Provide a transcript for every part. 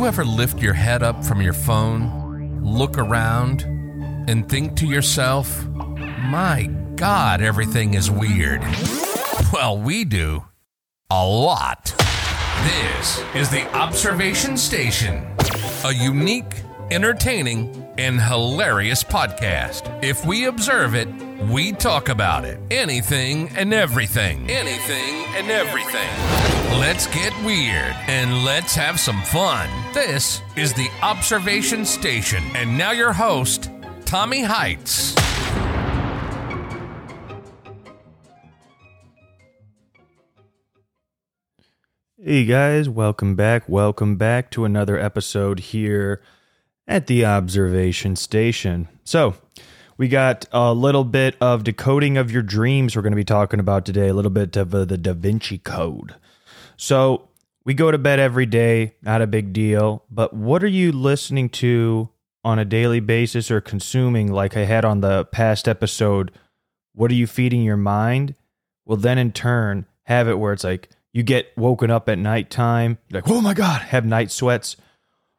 you ever lift your head up from your phone, look around, and think to yourself, my God, everything is weird? Well, we do. A lot. This is the Observation Station, a unique, entertaining, and hilarious podcast. If we observe it, we talk about it. Anything and everything. Anything and everything. Let's get weird and let's have some fun. This is the Observation Station. And now your host, Tommy Heights. Hey guys, welcome back. Welcome back to another episode here at the Observation Station. So, we got a little bit of decoding of your dreams we're going to be talking about today, a little bit of uh, the Da Vinci Code. So, we go to bed every day, not a big deal, but what are you listening to on a daily basis or consuming like I had on the past episode? What are you feeding your mind? Will then in turn have it where it's like you get woken up at nighttime, you're like, oh my God, have night sweats.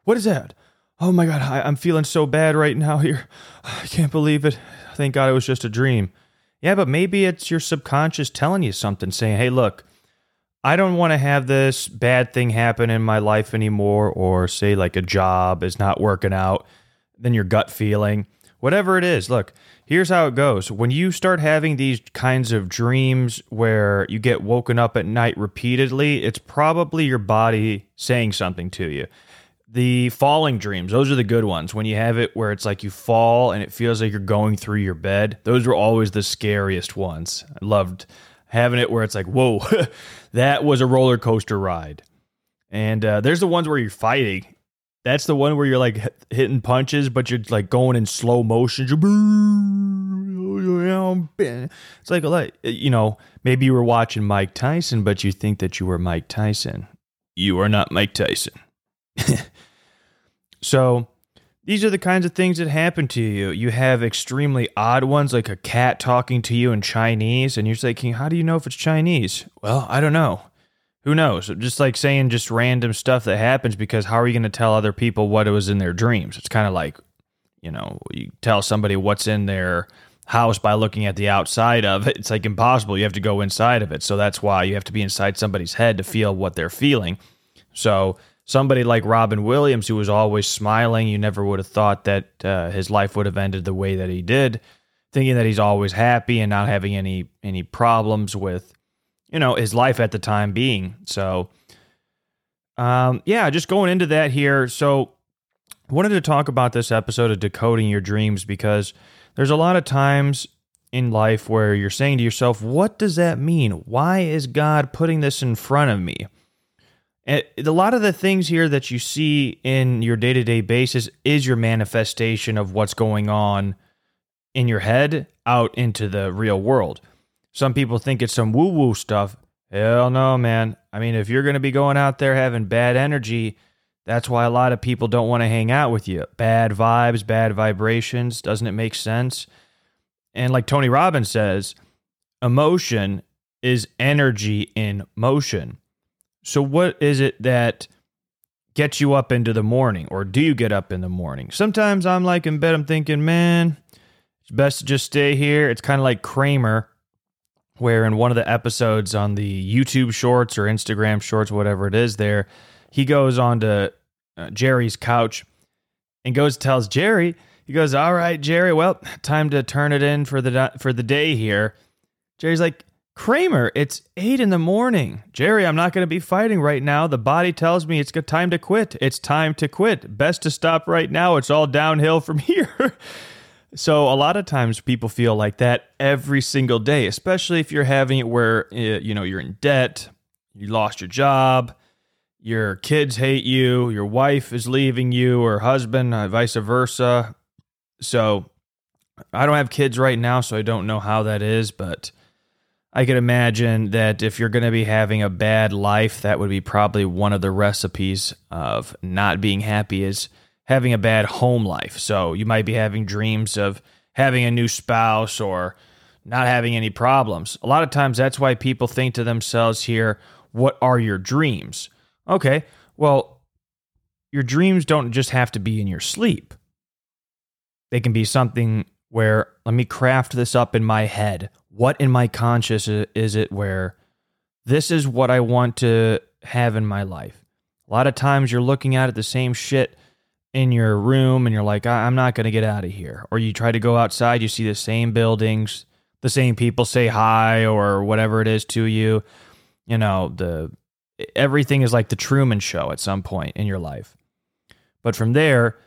What is that? Oh my God, I, I'm feeling so bad right now here. I can't believe it. Thank God it was just a dream. Yeah, but maybe it's your subconscious telling you something, saying, hey, look, I don't want to have this bad thing happen in my life anymore, or say like a job is not working out, then your gut feeling, whatever it is. Look, here's how it goes. When you start having these kinds of dreams where you get woken up at night repeatedly, it's probably your body saying something to you. The falling dreams, those are the good ones. When you have it where it's like you fall and it feels like you're going through your bed, those are always the scariest ones. I loved having it where it's like, whoa, that was a roller coaster ride. And uh, there's the ones where you're fighting. That's the one where you're like hitting punches, but you're like going in slow motion. It's like, like you know, maybe you were watching Mike Tyson, but you think that you were Mike Tyson. You are not Mike Tyson. so these are the kinds of things that happen to you. You have extremely odd ones, like a cat talking to you in Chinese, and you're thinking, how do you know if it's Chinese? Well, I don't know. Who knows? Just like saying just random stuff that happens because how are you going to tell other people what it was in their dreams? It's kind of like, you know, you tell somebody what's in their house by looking at the outside of it. It's like impossible. You have to go inside of it. So that's why you have to be inside somebody's head to feel what they're feeling. So somebody like Robin Williams, who was always smiling, you never would have thought that uh, his life would have ended the way that he did, thinking that he's always happy and not having any any problems with, you know, his life at the time being. So, um, yeah, just going into that here. So, I wanted to talk about this episode of decoding your dreams because there's a lot of times in life where you're saying to yourself, "What does that mean? Why is God putting this in front of me?" And a lot of the things here that you see in your day to day basis is your manifestation of what's going on in your head out into the real world. Some people think it's some woo woo stuff. Hell no, man. I mean, if you're going to be going out there having bad energy, that's why a lot of people don't want to hang out with you. Bad vibes, bad vibrations. Doesn't it make sense? And like Tony Robbins says, emotion is energy in motion. So, what is it that gets you up into the morning, or do you get up in the morning? Sometimes I'm like in bed, I'm thinking, man, it's best to just stay here. It's kind of like Kramer, where in one of the episodes on the YouTube shorts or Instagram shorts, whatever it is, there, he goes on to uh, Jerry's couch and goes tells Jerry, he goes, "All right, Jerry, well, time to turn it in for the for the day here." Jerry's like, Kramer, it's eight in the morning. Jerry, I'm not going to be fighting right now. The body tells me it's time to quit. It's time to quit. Best to stop right now. It's all downhill from here. so, a lot of times people feel like that every single day, especially if you're having it where, eh, you know, you're in debt, you lost your job, your kids hate you, your wife is leaving you, or husband, uh, vice versa. So, I don't have kids right now, so I don't know how that is, but I could imagine that if you're going to be having a bad life, that would be probably one of the recipes of not being happy is having a bad home life. So you might be having dreams of having a new spouse or not having any problems. A lot of times that's why people think to themselves here, what are your dreams? Okay, well, your dreams don't just have to be in your sleep. They can be something where let me craft this up in my head. What in my conscious is it where this is what I want to have in my life? A lot of times you're looking at it the same shit in your room and you're like, I'm not going to get out of here. Or you try to go outside, you see the same buildings, the same people say hi or whatever it is to you. You know, the everything is like the Truman show at some point in your life. But from there,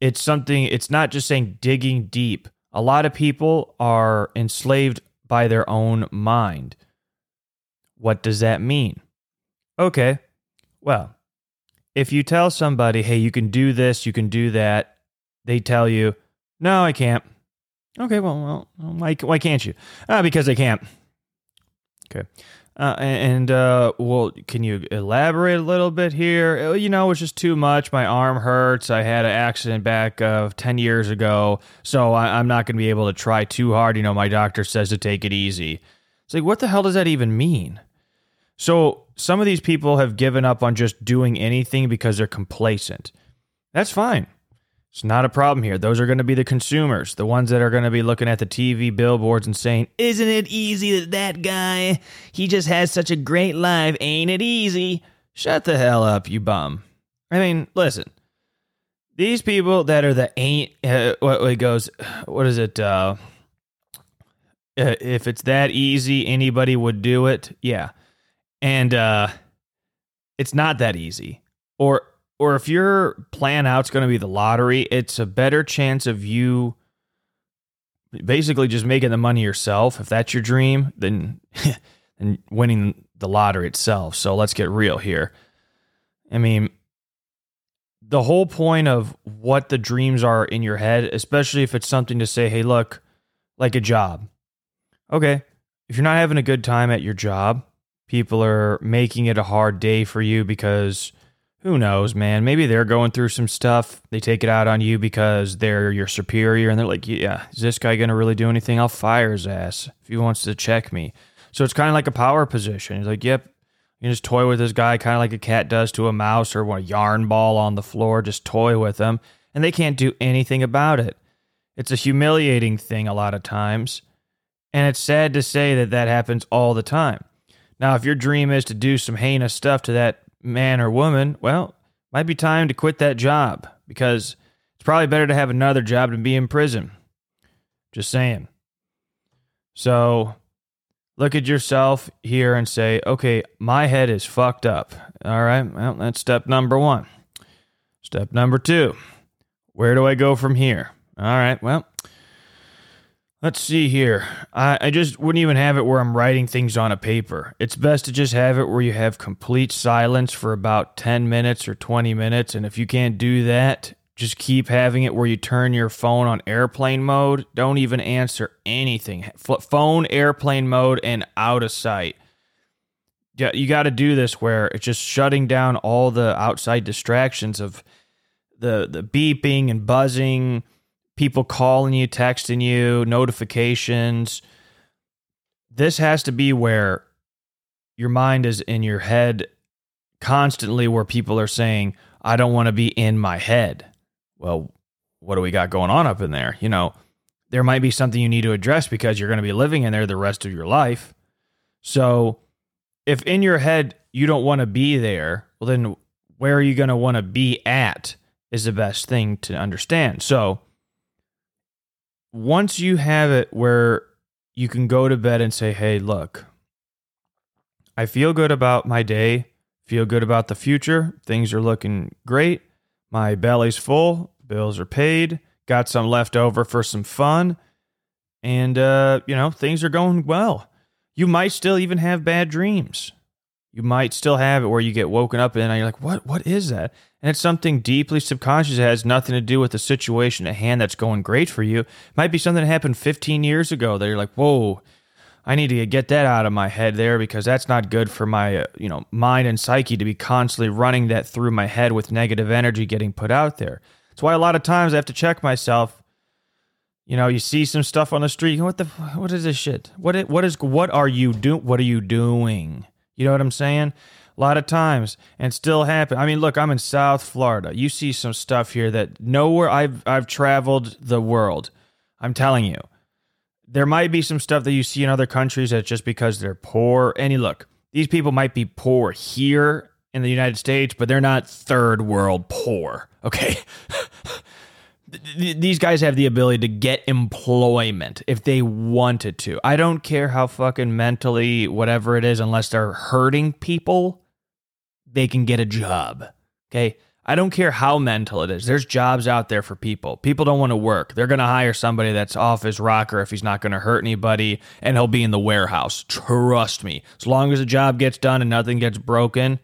it's something, it's not just saying digging deep. A lot of people are enslaved by their own mind. What does that mean? Okay, well, if you tell somebody, hey, you can do this, you can do that, they tell you, no, I can't. Okay, well, well why, why can't you? Uh, because I can't. Okay. Uh, and uh, well, can you elaborate a little bit here? Uh, you know, it's just too much. My arm hurts. I had an accident back of uh, ten years ago, so I, I'm not going to be able to try too hard. You know, my doctor says to take it easy. It's like, what the hell does that even mean? So some of these people have given up on just doing anything because they're complacent. That's fine. It's not a problem here. Those are going to be the consumers, the ones that are going to be looking at the TV billboards and saying, Isn't it easy that that guy, he just has such a great life? Ain't it easy? Shut the hell up, you bum. I mean, listen. These people that are the ain't, uh, what it goes, what is it? Uh, uh, if it's that easy, anybody would do it. Yeah. And uh, it's not that easy. Or or if your plan out's going to be the lottery, it's a better chance of you basically just making the money yourself. If that's your dream, then and winning the lottery itself. So let's get real here. I mean, the whole point of what the dreams are in your head, especially if it's something to say, hey, look, like a job. Okay. If you're not having a good time at your job, people are making it a hard day for you because who knows, man? Maybe they're going through some stuff. They take it out on you because they're your superior and they're like, yeah, is this guy going to really do anything? I'll fire his ass if he wants to check me. So it's kind of like a power position. He's like, yep, you just toy with this guy kind of like a cat does to a mouse or a yarn ball on the floor. Just toy with them. And they can't do anything about it. It's a humiliating thing a lot of times. And it's sad to say that that happens all the time. Now, if your dream is to do some heinous stuff to that man or woman, well, might be time to quit that job because it's probably better to have another job than be in prison. Just saying. So look at yourself here and say, okay, my head is fucked up. All right. Well, that's step number one. Step number two, where do I go from here? All right. Well, Let's see here. I, I just wouldn't even have it where I'm writing things on a paper. It's best to just have it where you have complete silence for about 10 minutes or 20 minutes. And if you can't do that, just keep having it where you turn your phone on airplane mode. Don't even answer anything. phone airplane mode and out of sight. Yeah, you got to do this where it's just shutting down all the outside distractions of the the beeping and buzzing people calling you, texting you, notifications. This has to be where your mind is in your head constantly, where people are saying, I don't want to be in my head. Well, what do we got going on up in there? You know, there might be something you need to address because you're going to be living in there the rest of your life. So, if in your head you don't want to be there, well, then where are you going to want to be at is the best thing to understand. So, once you have it where you can go to bed and say, hey, look, I feel good about my day, feel good about the future, things are looking great, my belly's full, bills are paid, got some left over for some fun, and, uh, you know, things are going well. You might still even have bad dreams. You might still have it where you get woken up and you're like, what, what is that? and it's something deeply subconscious that has nothing to do with the situation at hand that's going great for you. It might be something that happened 15 years ago that you're like, whoa, I need to get that out of my head there because that's not good for my uh, you know mind and psyche to be constantly running that through my head with negative energy getting put out there. That's why a lot of times I have to check myself. You know, you see some stuff on the street. What the what is this shit? What what is what are you doing? What are you doing? You know what I'm saying? a lot of times and still happen. I mean, look, I'm in South Florida. You see some stuff here that nowhere I've I've traveled the world. I'm telling you. There might be some stuff that you see in other countries that just because they're poor. And you look, these people might be poor here in the United States, but they're not third world poor. Okay. These guys have the ability to get employment if they wanted to. I don't care how fucking mentally, whatever it is, unless they're hurting people, they can get a job. Okay. I don't care how mental it is. There's jobs out there for people. People don't want to work. They're going to hire somebody that's off his rocker if he's not going to hurt anybody and he'll be in the warehouse. Trust me. As long as the job gets done and nothing gets broken,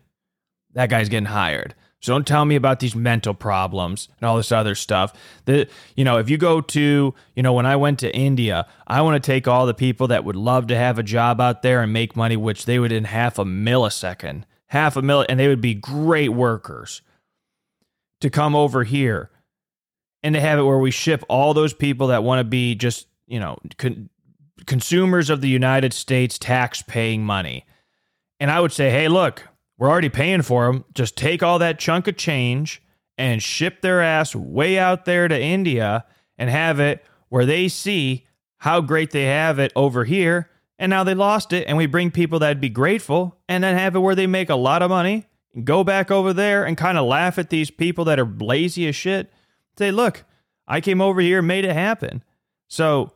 that guy's getting hired. So don't tell me about these mental problems and all this other stuff. That you know, if you go to, you know, when I went to India, I want to take all the people that would love to have a job out there and make money, which they would in half a millisecond, half a milli, and they would be great workers to come over here and to have it where we ship all those people that want to be just, you know, con- consumers of the United States tax paying money. And I would say, hey, look, we're already paying for them. Just take all that chunk of change and ship their ass way out there to India and have it where they see how great they have it over here. And now they lost it. And we bring people that'd be grateful and then have it where they make a lot of money and go back over there and kind of laugh at these people that are lazy as shit. Say, look, I came over here, made it happen. So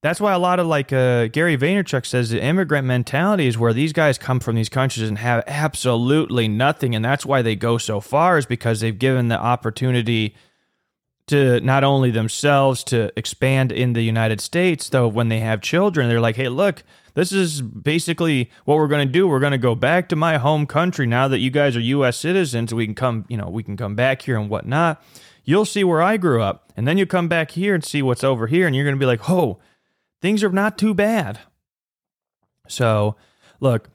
that's why a lot of like uh, Gary Vaynerchuk says the immigrant mentality is where these guys come from these countries and have absolutely nothing, and that's why they go so far is because they've given the opportunity to not only themselves to expand in the United States, though when they have children, they're like, hey, look, this is basically what we're going to do. We're going to go back to my home country now that you guys are U.S. citizens. We can come, you know, we can come back here and whatnot. You'll see where I grew up, and then you come back here and see what's over here, and you're going to be like, oh, things are not too bad. So, look,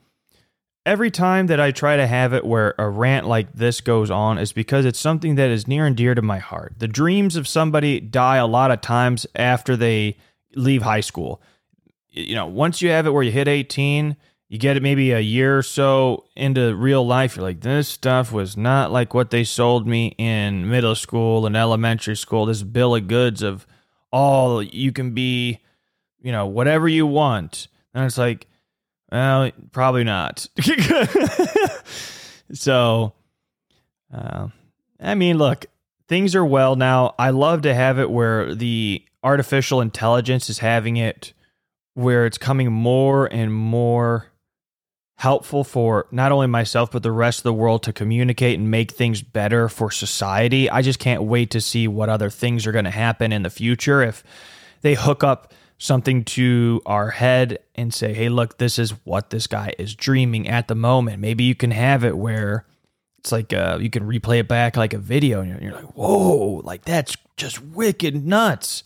every time that I try to have it where a rant like this goes on is because it's something that is near and dear to my heart. The dreams of somebody die a lot of times after they leave high school you know, once you have it where you hit 18, you get it maybe a year or so into real life, you're like, this stuff was not like what they sold me in middle school and elementary school. This bill of goods of all you can be, you know, whatever you want. And it's like, well, probably not. so, uh, I mean, look, things are well now. I love to have it where the artificial intelligence is having it where it's coming more and more helpful for not only myself but the rest of the world to communicate and make things better for society. I just can't wait to see what other things are going to happen in the future if they hook up something to our head and say, "Hey, look, this is what this guy is dreaming at the moment." Maybe you can have it where it's like uh, you can replay it back like a video and you're, you're like, "Whoa, like that's just wicked nuts."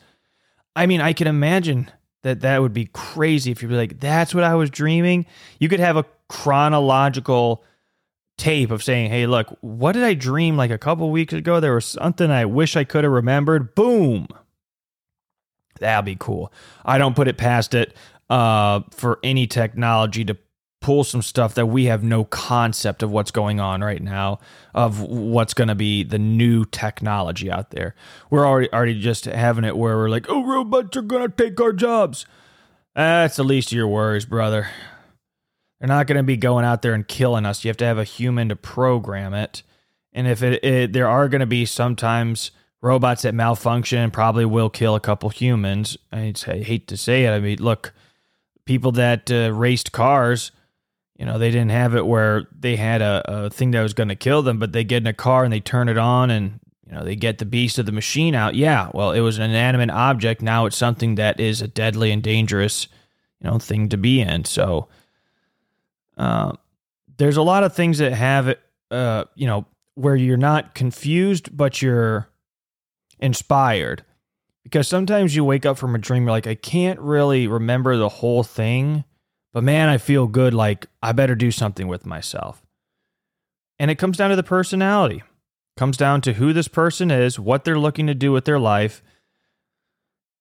I mean, I can imagine that that would be crazy if you'd be like, that's what I was dreaming. You could have a chronological tape of saying, hey, look, what did I dream like a couple weeks ago? There was something I wish I could have remembered. Boom. That'd be cool. I don't put it past it uh, for any technology to pull some stuff that we have no concept of what's going on right now of what's going to be the new technology out there. We're already already just having it where we're like oh robots are going to take our jobs. That's the least of your worries brother. They're not going to be going out there and killing us. You have to have a human to program it. And if it, it there are going to be sometimes robots that malfunction probably will kill a couple humans i hate to say it i mean look people that uh, raced cars you know, they didn't have it where they had a, a thing that was going to kill them, but they get in a car and they turn it on and, you know, they get the beast of the machine out. Yeah, well, it was an inanimate object. Now it's something that is a deadly and dangerous, you know, thing to be in. So, uh, there's a lot of things that have it, uh, you know, where you're not confused, but you're inspired. Because sometimes you wake up from a dream, you're like, I can't really remember the whole thing but man, I feel good like I better do something with myself. And it comes down to the personality. comes down to who this person is, what they're looking to do with their life.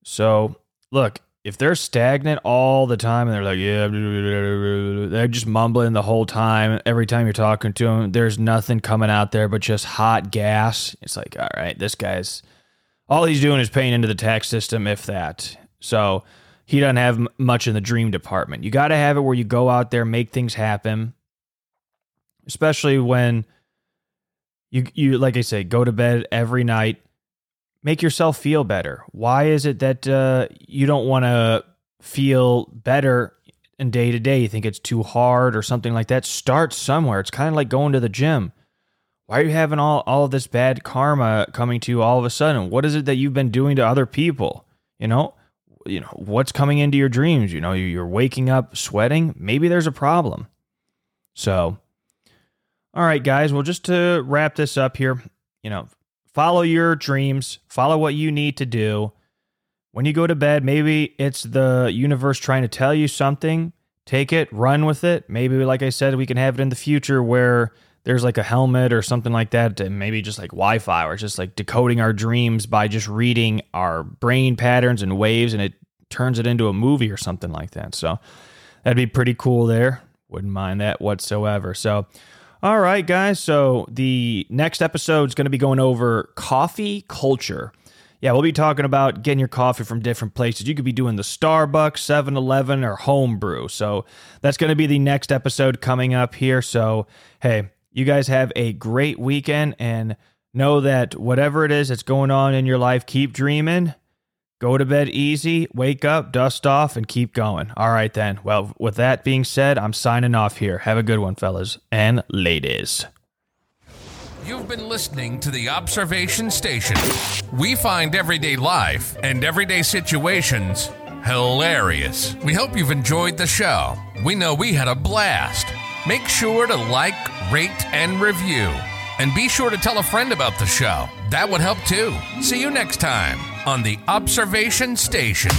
So, look, if they're stagnant all the time and they're like, yeah, they're just mumbling the whole time. Every time you're talking to them, there's nothing coming out there but just hot gas. It's like, all right, this guy's all he's doing is paying into the tax system, if that. So he doesn't have much in the dream department. You got to have it where you go out there, make things happen, especially when you you like I say, go to bed every night make yourself feel better. Why is it that uh, you don't want to feel better in day to day? You think it's too hard or something like that? Start somewhere. It's kind of like going to the gym. Why are you having all, all of this bad karma coming to you all of a sudden? What is it that you've been doing to other people? You know, you know what's coming into your dreams. You know, you're waking up sweating. Maybe there's a problem. So, all right, guys. Well, just to wrap this up here, you know, follow your dreams, follow what you need to do. When you go to bed, maybe it's the universe trying to tell you something. Take it, run with it. Maybe, like I said, we can have it in the future where there's like a helmet or something like that, and maybe just like Wi Fi or just like decoding our dreams by just reading our brain patterns and waves, and it turns it into a movie or something like that. So that'd be pretty cool there. Wouldn't mind that whatsoever. So, all right, guys. So the next episode is going to be going over coffee culture. Yeah, we'll be talking about getting your coffee from different places. You could be doing the Starbucks, 7 Eleven, or homebrew. So that's going to be the next episode coming up here. So, hey, you guys have a great weekend and know that whatever it is that's going on in your life, keep dreaming Go to bed easy, wake up, dust off, and keep going. All right, then. Well, with that being said, I'm signing off here. Have a good one, fellas and ladies. You've been listening to the Observation Station. We find everyday life and everyday situations hilarious. We hope you've enjoyed the show. We know we had a blast. Make sure to like, rate, and review. And be sure to tell a friend about the show. That would help too. See you next time on the Observation Station.